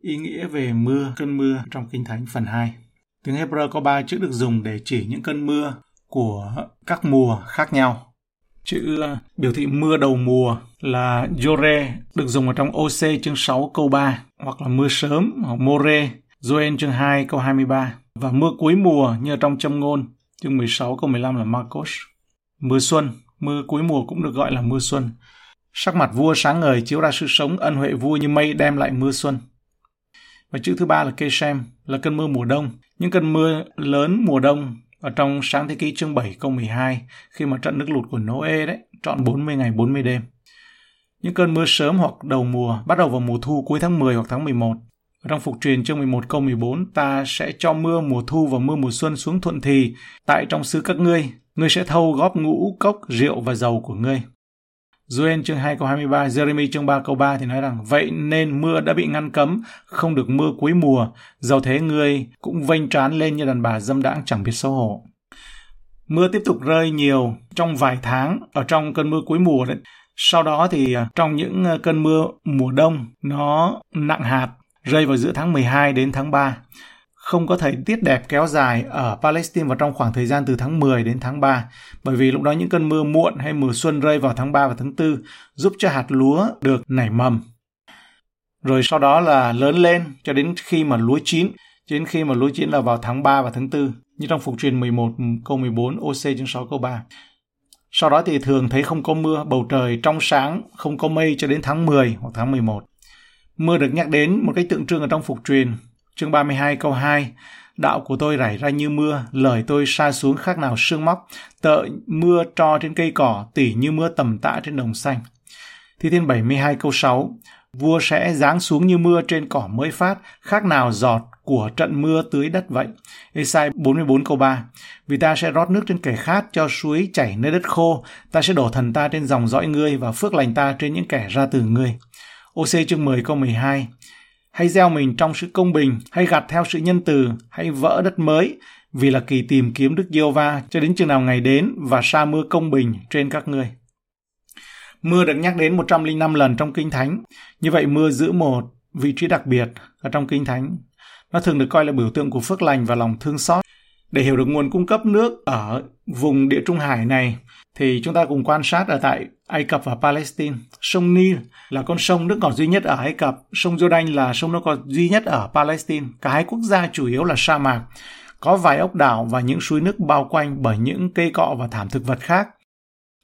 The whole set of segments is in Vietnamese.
ý nghĩa về mưa, cơn mưa trong Kinh Thánh phần 2. Tiếng Hebrew có ba chữ được dùng để chỉ những cơn mưa của các mùa khác nhau. Chữ ờ, biểu thị mưa đầu mùa là Yore được dùng ở trong OC chương 6 câu 3 hoặc là mưa sớm hoặc More, Joel chương 2 câu 23 và mưa cuối mùa như trong châm ngôn chương 16 câu 15 là Marcos. Mưa xuân, mưa cuối mùa cũng được gọi là mưa xuân. Sắc mặt vua sáng ngời chiếu ra sự sống ân huệ vua như mây đem lại mưa xuân. Và chữ thứ ba là Keshem, là cơn mưa mùa đông. Những cơn mưa lớn mùa đông ở trong sáng thế ký chương 7 câu 12 khi mà trận nước lụt của Noe đấy trọn 40 ngày 40 đêm. Những cơn mưa sớm hoặc đầu mùa bắt đầu vào mùa thu cuối tháng 10 hoặc tháng 11. Ở trong phục truyền chương 11 câu 14 ta sẽ cho mưa mùa thu và mưa mùa xuân xuống thuận thì tại trong xứ các ngươi. Ngươi sẽ thâu góp ngũ cốc rượu và dầu của ngươi. Joel chương 2 câu 23, Jeremy chương 3 câu 3 thì nói rằng Vậy nên mưa đã bị ngăn cấm, không được mưa cuối mùa, dầu thế ngươi cũng vênh trán lên như đàn bà dâm đãng chẳng biết xấu hổ. Mưa tiếp tục rơi nhiều trong vài tháng ở trong cơn mưa cuối mùa đấy. Sau đó thì à, trong những à, cơn mưa mùa đông nó nặng hạt rơi vào giữa tháng 12 đến tháng 3 không có thời tiết đẹp kéo dài ở Palestine vào trong khoảng thời gian từ tháng 10 đến tháng 3, bởi vì lúc đó những cơn mưa muộn hay mùa xuân rơi vào tháng 3 và tháng 4 giúp cho hạt lúa được nảy mầm. Rồi sau đó là lớn lên cho đến khi mà lúa chín, cho đến khi mà lúa chín là vào tháng 3 và tháng 4, như trong phục truyền 11 câu 14 OC chương 6 câu 3. Sau đó thì thường thấy không có mưa, bầu trời trong sáng, không có mây cho đến tháng 10 hoặc tháng 11. Mưa được nhắc đến một cách tượng trưng ở trong phục truyền Chương 32 câu 2 Đạo của tôi rải ra như mưa, lời tôi sa xuống khác nào sương móc, tợ mưa cho trên cây cỏ, tỉ như mưa tầm tã trên đồng xanh. Thi thiên 72 câu 6 Vua sẽ giáng xuống như mưa trên cỏ mới phát, khác nào giọt của trận mưa tưới đất vậy. Esai 44 câu 3 Vì ta sẽ rót nước trên kẻ khát cho suối chảy nơi đất khô, ta sẽ đổ thần ta trên dòng dõi ngươi và phước lành ta trên những kẻ ra từ ngươi. OC chương 10 câu 12 hay gieo mình trong sự công bình, hay gặt theo sự nhân từ, hay vỡ đất mới, vì là kỳ tìm kiếm Đức giê va cho đến chừng nào ngày đến và sa mưa công bình trên các ngươi. Mưa được nhắc đến 105 lần trong Kinh Thánh. Như vậy mưa giữ một vị trí đặc biệt ở trong Kinh Thánh. Nó thường được coi là biểu tượng của phước lành và lòng thương xót. Để hiểu được nguồn cung cấp nước ở vùng địa Trung Hải này, thì chúng ta cùng quan sát ở tại Ai Cập và Palestine. Sông Nil là con sông nước ngọt duy nhất ở Ai Cập, sông Jordan là sông nước ngọt duy nhất ở Palestine. Cả hai quốc gia chủ yếu là sa mạc, có vài ốc đảo và những suối nước bao quanh bởi những cây cọ và thảm thực vật khác.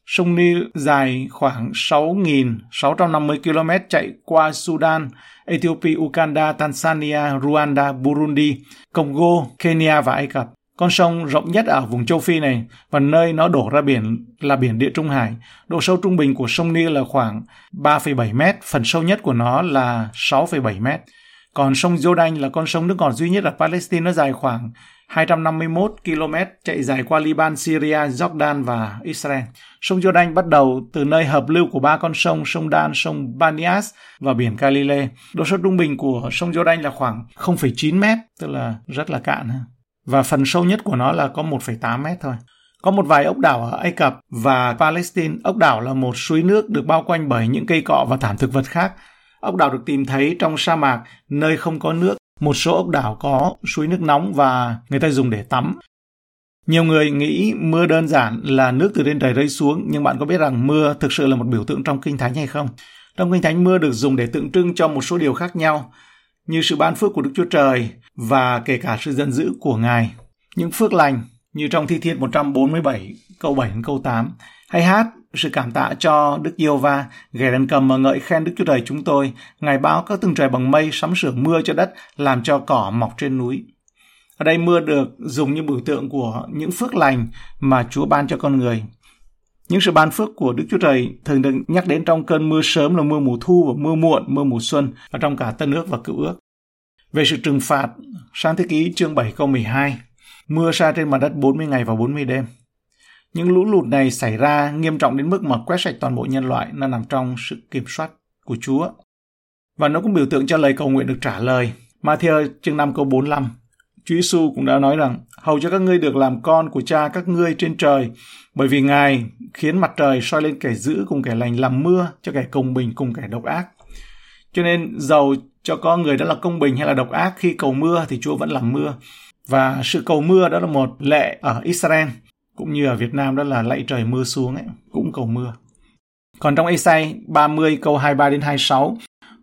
Sông Nil dài khoảng 6.650 km chạy qua Sudan, Ethiopia, Uganda, Tanzania, Rwanda, Burundi, Congo, Kenya và Ai Cập. Con sông rộng nhất ở vùng châu Phi này và nơi nó đổ ra biển là biển Địa Trung Hải. Độ sâu trung bình của sông Nile là khoảng 3,7 mét, phần sâu nhất của nó là 6,7 mét. Còn sông Jordan là con sông nước ngọt duy nhất ở Palestine, nó dài khoảng 251 km, chạy dài qua Liban, Syria, Jordan và Israel. Sông Jordan bắt đầu từ nơi hợp lưu của ba con sông, sông Dan, sông Banias và biển Galilee. Độ sâu trung bình của sông Jordan là khoảng 0,9 mét, tức là rất là cạn và phần sâu nhất của nó là có 1,8 mét thôi. Có một vài ốc đảo ở Ai Cập và Palestine. Ốc đảo là một suối nước được bao quanh bởi những cây cọ và thảm thực vật khác. Ốc đảo được tìm thấy trong sa mạc, nơi không có nước. Một số ốc đảo có suối nước nóng và người ta dùng để tắm. Nhiều người nghĩ mưa đơn giản là nước từ trên trời rơi xuống, nhưng bạn có biết rằng mưa thực sự là một biểu tượng trong Kinh Thánh hay không? Trong Kinh Thánh mưa được dùng để tượng trưng cho một số điều khác nhau như sự ban phước của Đức Chúa Trời và kể cả sự giận dữ của Ngài. Những phước lành như trong Thi Thiên 147 câu 7 đến câu 8 hay hát sự cảm tạ cho Đức Yêu Va, ghé đàn cầm mà ngợi khen Đức Chúa Trời chúng tôi, Ngài báo các từng trời bằng mây sắm sửa mưa cho đất, làm cho cỏ mọc trên núi. Ở đây mưa được dùng như biểu tượng của những phước lành mà Chúa ban cho con người. Những sự ban phước của Đức Chúa Trời thường được nhắc đến trong cơn mưa sớm là mưa mùa thu và mưa muộn, mưa mùa xuân và trong cả Tân ước và Cựu ước. Về sự trừng phạt, sáng thế ký chương 7 câu 12, mưa sa trên mặt đất 40 ngày và 40 đêm. Những lũ lụt này xảy ra nghiêm trọng đến mức mà quét sạch toàn bộ nhân loại nó nằm trong sự kiểm soát của Chúa. Và nó cũng biểu tượng cho lời cầu nguyện được trả lời. Matthew chương 5 câu 45 Chúa Giêsu cũng đã nói rằng, hầu cho các ngươi được làm con của cha các ngươi trên trời, bởi vì Ngài khiến mặt trời soi lên kẻ dữ cùng kẻ lành làm mưa cho kẻ công bình cùng kẻ độc ác. Cho nên, dầu cho con người đó là công bình hay là độc ác khi cầu mưa thì Chúa vẫn làm mưa. Và sự cầu mưa đó là một lệ ở Israel cũng như ở Việt Nam đó là lạy trời mưa xuống ấy, cũng cầu mưa. Còn trong Esai 30 câu 23 đến 26,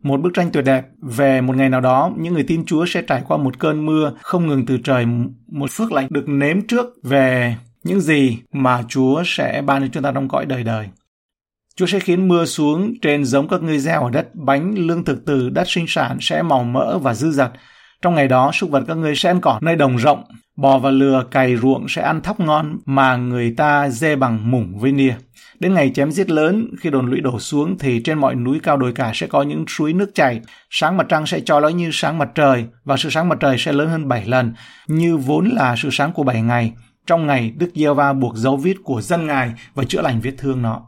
một bức tranh tuyệt đẹp về một ngày nào đó, những người tin Chúa sẽ trải qua một cơn mưa không ngừng từ trời, một phước lành được nếm trước về những gì mà Chúa sẽ ban cho chúng ta trong cõi đời đời. Chúa sẽ khiến mưa xuống trên giống các ngươi gieo ở đất, bánh, lương thực từ đất sinh sản sẽ màu mỡ và dư dật. Trong ngày đó, súc vật các ngươi sẽ ăn cỏ nơi đồng rộng, bò và lừa cày ruộng sẽ ăn thóc ngon mà người ta dê bằng mủng với nia. Đến ngày chém giết lớn, khi đồn lũy đổ xuống thì trên mọi núi cao đồi cả sẽ có những suối nước chảy. Sáng mặt trăng sẽ cho lói như sáng mặt trời và sự sáng mặt trời sẽ lớn hơn 7 lần, như vốn là sự sáng của 7 ngày. Trong ngày, Đức giê va buộc dấu viết của dân Ngài và chữa lành vết thương nó.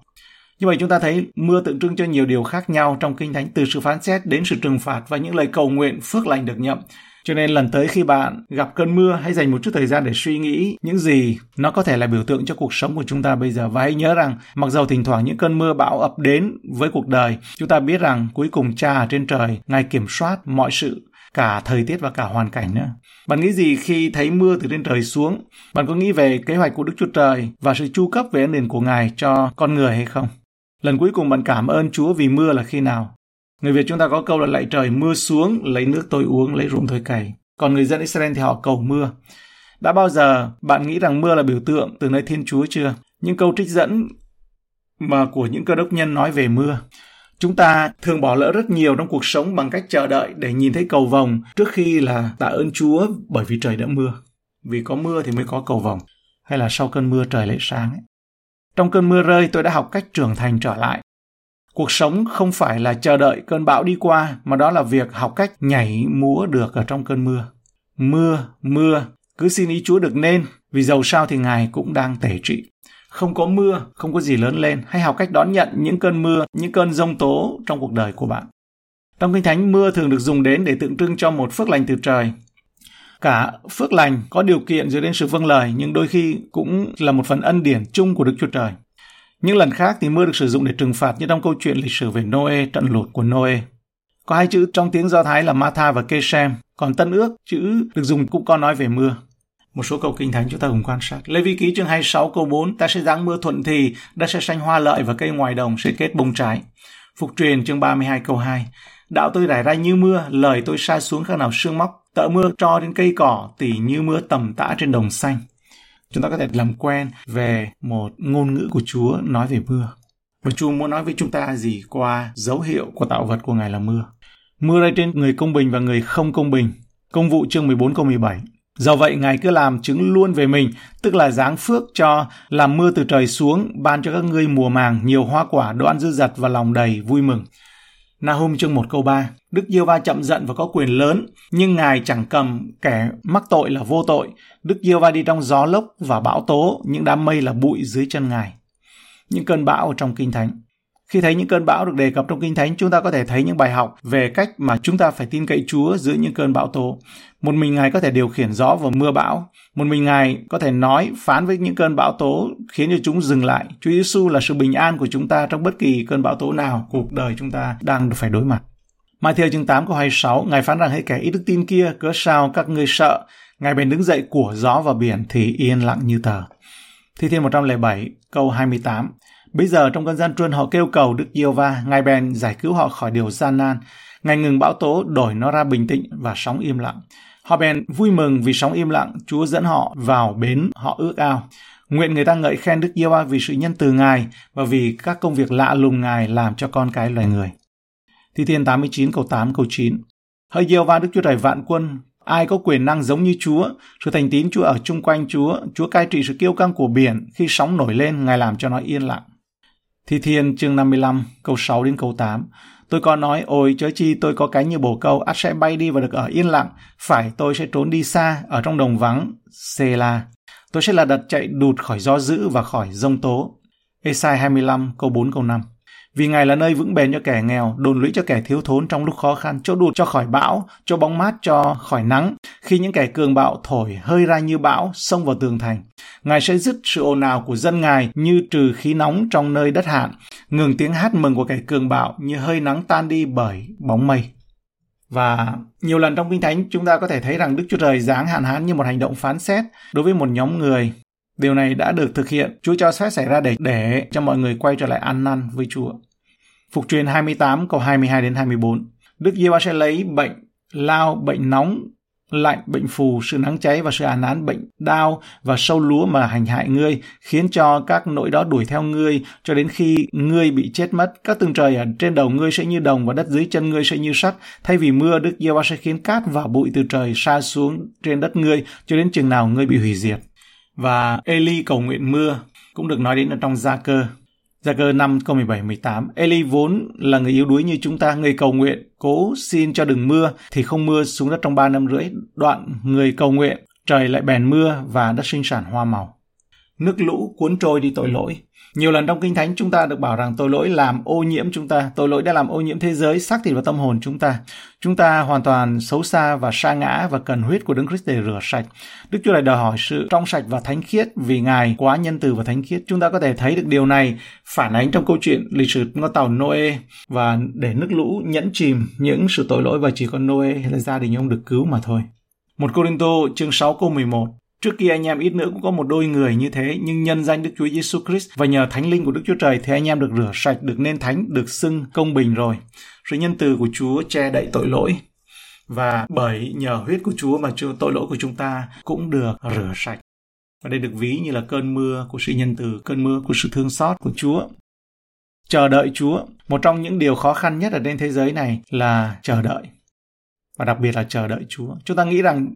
Như vậy chúng ta thấy mưa tượng trưng cho nhiều điều khác nhau trong Kinh Thánh từ sự phán xét đến sự trừng phạt và những lời cầu nguyện phước lành được nhậm. Cho nên lần tới khi bạn gặp cơn mưa hãy dành một chút thời gian để suy nghĩ những gì nó có thể là biểu tượng cho cuộc sống của chúng ta bây giờ và hãy nhớ rằng mặc dầu thỉnh thoảng những cơn mưa bão ập đến với cuộc đời, chúng ta biết rằng cuối cùng cha ở trên trời, Ngài kiểm soát mọi sự cả thời tiết và cả hoàn cảnh nữa. Bạn nghĩ gì khi thấy mưa từ trên trời xuống? Bạn có nghĩ về kế hoạch của Đức Chúa Trời và sự chu cấp về ân điển của Ngài cho con người hay không? Lần cuối cùng bạn cảm ơn Chúa vì mưa là khi nào? Người Việt chúng ta có câu là lạy trời mưa xuống, lấy nước tôi uống, lấy ruộng tôi cày. Còn người dân Israel thì họ cầu mưa. Đã bao giờ bạn nghĩ rằng mưa là biểu tượng từ nơi Thiên Chúa chưa? Những câu trích dẫn mà của những cơ đốc nhân nói về mưa. Chúng ta thường bỏ lỡ rất nhiều trong cuộc sống bằng cách chờ đợi để nhìn thấy cầu vồng trước khi là tạ ơn Chúa bởi vì trời đã mưa. Vì có mưa thì mới có cầu vồng. Hay là sau cơn mưa trời lại sáng ấy. Trong cơn mưa rơi tôi đã học cách trưởng thành trở lại. Cuộc sống không phải là chờ đợi cơn bão đi qua, mà đó là việc học cách nhảy múa được ở trong cơn mưa. Mưa, mưa, cứ xin ý Chúa được nên, vì dầu sao thì Ngài cũng đang tể trị. Không có mưa, không có gì lớn lên, hãy học cách đón nhận những cơn mưa, những cơn rông tố trong cuộc đời của bạn. Trong Kinh Thánh, mưa thường được dùng đến để tượng trưng cho một phước lành từ trời. Cả phước lành có điều kiện dựa đến sự vâng lời, nhưng đôi khi cũng là một phần ân điển chung của Đức Chúa Trời. Những lần khác thì mưa được sử dụng để trừng phạt như trong câu chuyện lịch sử về Noe, trận lụt của Noe. Có hai chữ trong tiếng Do Thái là Matha và Keshem, còn Tân ước chữ được dùng cũng có nói về mưa. Một số câu kinh thánh chúng ta cùng quan sát. Lê Vi ký chương 26 câu 4, ta sẽ giáng mưa thuận thì, đất sẽ xanh hoa lợi và cây ngoài đồng sẽ kết bông trái. Phục truyền chương 32 câu 2, đạo tôi rải ra như mưa, lời tôi sa xuống khác nào sương móc, tợ mưa cho đến cây cỏ tỉ như mưa tầm tã trên đồng xanh chúng ta có thể làm quen về một ngôn ngữ của Chúa nói về mưa. Và Chúa muốn nói với chúng ta gì qua dấu hiệu của tạo vật của Ngài là mưa. Mưa rơi trên người công bình và người không công bình. Công vụ chương 14 câu 17. Do vậy, Ngài cứ làm chứng luôn về mình, tức là giáng phước cho, làm mưa từ trời xuống, ban cho các ngươi mùa màng, nhiều hoa quả, đồ dư dật và lòng đầy, vui mừng. Nahum chương 1 câu 3 Đức Diêu Va chậm giận và có quyền lớn, nhưng Ngài chẳng cầm kẻ mắc tội là vô tội. Đức Diêu Va đi trong gió lốc và bão tố, những đám mây là bụi dưới chân Ngài. Những cơn bão trong Kinh Thánh khi thấy những cơn bão được đề cập trong Kinh Thánh, chúng ta có thể thấy những bài học về cách mà chúng ta phải tin cậy Chúa giữa những cơn bão tố. Một mình Ngài có thể điều khiển gió và mưa bão. Một mình Ngài có thể nói, phán với những cơn bão tố, khiến cho chúng dừng lại. Chúa Giêsu là sự bình an của chúng ta trong bất kỳ cơn bão tố nào cuộc đời chúng ta đang phải đối mặt. Mai theo chương 8 câu 26, Ngài phán rằng hãy kẻ ít đức tin kia, cớ sao các ngươi sợ. Ngài bèn đứng dậy của gió và biển thì yên lặng như tờ. Thi thiên 107 câu 28 Bây giờ trong cơn gian truân họ kêu cầu Đức Yêu Va, Ngài bèn giải cứu họ khỏi điều gian nan. Ngài ngừng bão tố, đổi nó ra bình tĩnh và sóng im lặng. Họ bèn vui mừng vì sóng im lặng, Chúa dẫn họ vào bến họ ước ao. Nguyện người ta ngợi khen Đức Yêu Va vì sự nhân từ Ngài và vì các công việc lạ lùng Ngài làm cho con cái loài người. Thi Thiên 89 câu 8 câu 9 Hỡi Yêu Va Đức Chúa Trời vạn quân, ai có quyền năng giống như Chúa, sự thành tín Chúa ở chung quanh Chúa, Chúa cai trị sự kiêu căng của biển, khi sóng nổi lên, Ngài làm cho nó yên lặng. Thi Thiên chương 55 câu 6 đến câu 8 Tôi có nói, ôi chớ chi tôi có cánh như bồ câu, ắt sẽ bay đi và được ở yên lặng, phải tôi sẽ trốn đi xa, ở trong đồng vắng, Sela. Tôi sẽ là đặt chạy đụt khỏi gió dữ và khỏi rông tố. Esai 25 câu 4 câu 5 vì Ngài là nơi vững bền cho kẻ nghèo, đồn lũy cho kẻ thiếu thốn trong lúc khó khăn, chỗ đụt cho khỏi bão, chỗ bóng mát cho khỏi nắng. Khi những kẻ cường bạo thổi hơi ra như bão, xông vào tường thành. Ngài sẽ dứt sự ồn ào của dân Ngài như trừ khí nóng trong nơi đất hạn, ngừng tiếng hát mừng của kẻ cường bạo như hơi nắng tan đi bởi bóng mây. Và nhiều lần trong Kinh Thánh chúng ta có thể thấy rằng Đức Chúa Trời giáng hạn hán như một hành động phán xét đối với một nhóm người. Điều này đã được thực hiện, Chúa cho phép xảy ra để để cho mọi người quay trở lại ăn năn với Chúa. Phục truyền 28 câu 22 đến 24. Đức giê sẽ lấy bệnh lao, bệnh nóng, lạnh, bệnh phù, sự nắng cháy và sự án án bệnh đau và sâu lúa mà hành hại ngươi, khiến cho các nỗi đó đuổi theo ngươi cho đến khi ngươi bị chết mất. Các tầng trời ở trên đầu ngươi sẽ như đồng và đất dưới chân ngươi sẽ như sắt. Thay vì mưa, Đức giê sẽ khiến cát và bụi từ trời sa xuống trên đất ngươi cho đến chừng nào ngươi bị hủy diệt. Và Eli cầu nguyện mưa cũng được nói đến ở trong gia cơ Gia cơ 5 câu 17 18. Eli vốn là người yếu đuối như chúng ta, người cầu nguyện, cố xin cho đừng mưa thì không mưa xuống đất trong 3 năm rưỡi. Đoạn người cầu nguyện, trời lại bèn mưa và đất sinh sản hoa màu. Nước lũ cuốn trôi đi tội lỗi. Nhiều lần trong Kinh Thánh chúng ta được bảo rằng tội lỗi làm ô nhiễm chúng ta, tội lỗi đã làm ô nhiễm thế giới, xác thịt và tâm hồn chúng ta. Chúng ta hoàn toàn xấu xa và sa ngã và cần huyết của Đấng Christ để rửa sạch. Đức Chúa lại đòi hỏi sự trong sạch và thánh khiết vì Ngài quá nhân từ và thánh khiết. Chúng ta có thể thấy được điều này phản ánh trong câu chuyện lịch sử con tàu Noe và để nước lũ nhẫn chìm những sự tội lỗi và chỉ có Noe hay là gia đình ông được cứu mà thôi. Một Corinto chương 6 câu 11 Trước kia anh em ít nữa cũng có một đôi người như thế, nhưng nhân danh Đức Chúa Giêsu Christ và nhờ thánh linh của Đức Chúa Trời thì anh em được rửa sạch, được nên thánh, được xưng công bình rồi. Sự nhân từ của Chúa che đậy tội lỗi. Và bởi nhờ huyết của Chúa mà tội lỗi của chúng ta cũng được rửa sạch. Và đây được ví như là cơn mưa của sự nhân từ, cơn mưa của sự thương xót của Chúa. Chờ đợi Chúa, một trong những điều khó khăn nhất ở trên thế giới này là chờ đợi. Và đặc biệt là chờ đợi Chúa. Chúng ta nghĩ rằng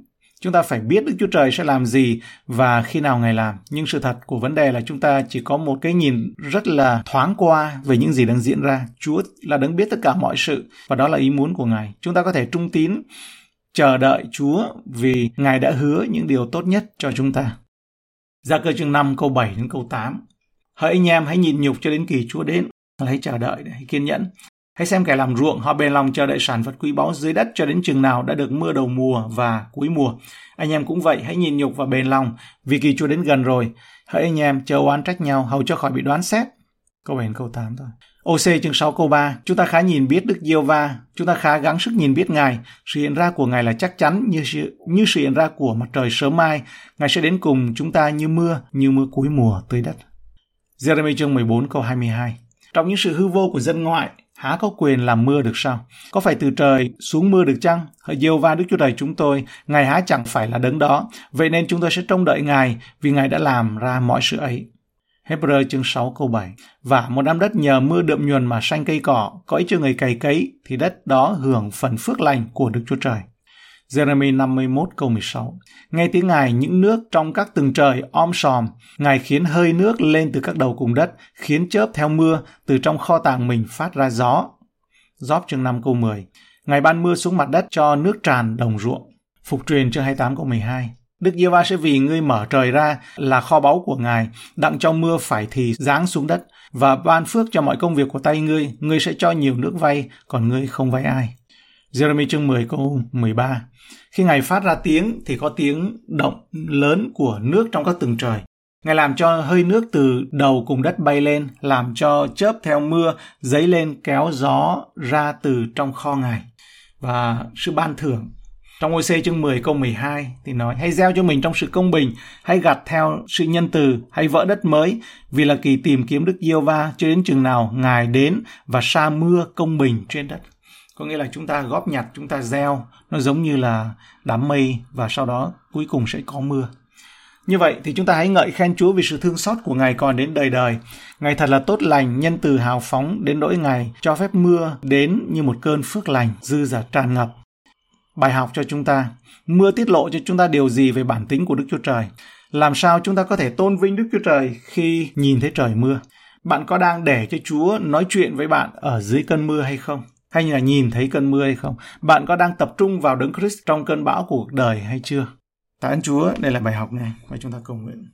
Chúng ta phải biết Đức Chúa Trời sẽ làm gì và khi nào Ngài làm. Nhưng sự thật của vấn đề là chúng ta chỉ có một cái nhìn rất là thoáng qua về những gì đang diễn ra. Chúa là đấng biết tất cả mọi sự và đó là ý muốn của Ngài. Chúng ta có thể trung tín chờ đợi Chúa vì Ngài đã hứa những điều tốt nhất cho chúng ta. Gia cơ chương 5 câu 7 đến câu 8. Hỡi anh em hãy nhịn nhục cho đến kỳ Chúa đến. Hãy chờ đợi, hãy kiên nhẫn. Hãy xem kẻ làm ruộng họ bền lòng chờ đợi sản vật quý báu dưới đất cho đến chừng nào đã được mưa đầu mùa và cuối mùa. Anh em cũng vậy, hãy nhìn nhục và bền lòng, vì kỳ Chúa đến gần rồi. Hãy anh em chờ oán trách nhau, hầu cho khỏi bị đoán xét. Câu 7 câu 8 thôi. OC chương 6 câu 3, chúng ta khá nhìn biết Đức Diêu Va, chúng ta khá gắng sức nhìn biết Ngài. Sự hiện ra của Ngài là chắc chắn như sự, như sự hiện ra của mặt trời sớm mai. Ngài sẽ đến cùng chúng ta như mưa, như mưa cuối mùa tới đất. Jeremy chương 14 câu 22. Trong những sự hư vô của dân ngoại, há có quyền làm mưa được sao? Có phải từ trời xuống mưa được chăng? Hỡi Diêu va Đức Chúa Trời chúng tôi, Ngài há chẳng phải là đấng đó. Vậy nên chúng tôi sẽ trông đợi Ngài vì Ngài đã làm ra mọi sự ấy. Hebrew chương 6 câu 7 Và một đám đất nhờ mưa đượm nhuần mà xanh cây cỏ, có ích cho người cày cấy, thì đất đó hưởng phần phước lành của Đức Chúa Trời. Jeremy 51 câu 16 Nghe tiếng Ngài những nước trong các tầng trời om sòm, Ngài khiến hơi nước lên từ các đầu cùng đất, khiến chớp theo mưa, từ trong kho tàng mình phát ra gió. Gióp chương 5 câu 10 Ngài ban mưa xuống mặt đất cho nước tràn đồng ruộng. Phục truyền chương 28 câu 12 Đức giê va sẽ vì ngươi mở trời ra là kho báu của Ngài, đặng cho mưa phải thì giáng xuống đất, và ban phước cho mọi công việc của tay ngươi, ngươi sẽ cho nhiều nước vay, còn ngươi không vay ai. Jeremy chương 10 câu 13 Khi Ngài phát ra tiếng thì có tiếng động lớn của nước trong các tầng trời. Ngài làm cho hơi nước từ đầu cùng đất bay lên, làm cho chớp theo mưa dấy lên kéo gió ra từ trong kho Ngài. Và sự ban thưởng trong OC chương 10 câu 12 thì nói hãy gieo cho mình trong sự công bình, hãy gặt theo sự nhân từ, hãy vỡ đất mới, vì là kỳ tìm kiếm Đức Giêsu va cho đến chừng nào Ngài đến và sa mưa công bình trên đất có nghĩa là chúng ta góp nhặt chúng ta gieo nó giống như là đám mây và sau đó cuối cùng sẽ có mưa như vậy thì chúng ta hãy ngợi khen Chúa vì sự thương xót của Ngài còn đến đời đời. Ngài thật là tốt lành, nhân từ hào phóng đến nỗi Ngài cho phép mưa đến như một cơn phước lành, dư giả tràn ngập. Bài học cho chúng ta, mưa tiết lộ cho chúng ta điều gì về bản tính của Đức Chúa Trời. Làm sao chúng ta có thể tôn vinh Đức Chúa Trời khi nhìn thấy trời mưa? Bạn có đang để cho Chúa nói chuyện với bạn ở dưới cơn mưa hay không? Hay là nhìn thấy cơn mưa hay không? Bạn có đang tập trung vào Đấng Christ trong cơn bão của cuộc đời hay chưa? Tạ ơn Chúa, đây là bài học này và chúng ta cầu nguyện.